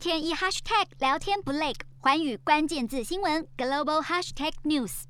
天一 hashtag 聊天不累，寰宇关键字新闻 global hashtag news。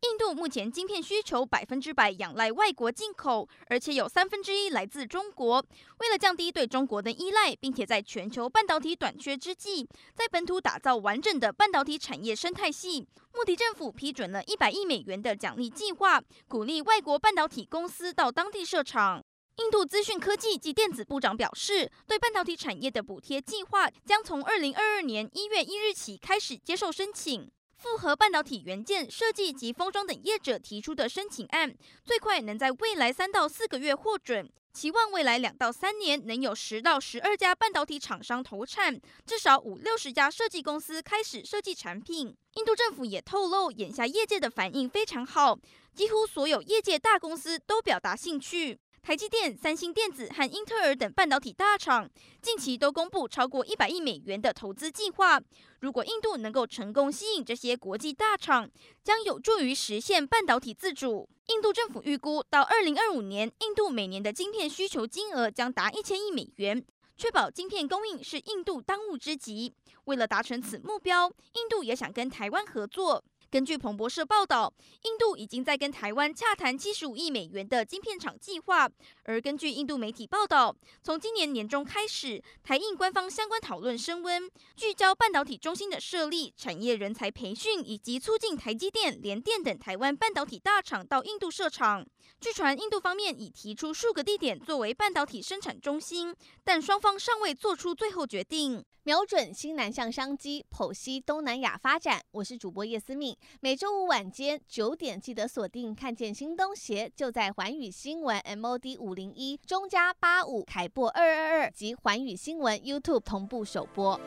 印度目前晶片需求百分之百仰赖外国进口，而且有三分之一来自中国。为了降低对中国的依赖，并且在全球半导体短缺之际，在本土打造完整的半导体产业生态系，莫迪政府批准了一百亿美元的奖励计划，鼓励外国半导体公司到当地设厂。印度资讯科技及电子部长表示，对半导体产业的补贴计划将从二零二二年一月一日起开始接受申请。复合半导体元件设计及封装等业者提出的申请案，最快能在未来三到四个月获准。期望未来两到三年能有十到十二家半导体厂商投产，至少五六十家设计公司开始设计产品。印度政府也透露，眼下业界的反应非常好，几乎所有业界大公司都表达兴趣。台积电、三星电子和英特尔等半导体大厂近期都公布超过一百亿美元的投资计划。如果印度能够成功吸引这些国际大厂，将有助于实现半导体自主。印度政府预估，到二零二五年，印度每年的晶片需求金额将达一千亿美元，确保晶片供应是印度当务之急。为了达成此目标，印度也想跟台湾合作。根据彭博社报道，印度已经在跟台湾洽谈七十五亿美元的晶片厂计划。而根据印度媒体报道，从今年年中开始，台印官方相关讨论升温，聚焦半导体中心的设立、产业人才培训以及促进台积电、联电等台湾半导体大厂到印度设厂。据传，印度方面已提出数个地点作为半导体生产中心，但双方尚未做出最后决定。瞄准新南向商机，剖析东南亚发展。我是主播叶思敏，每周五晚间九点记得锁定，看见新东协就在环宇新闻 MOD 五零一中加八五凯播二二二及环宇新闻 YouTube 同步首播。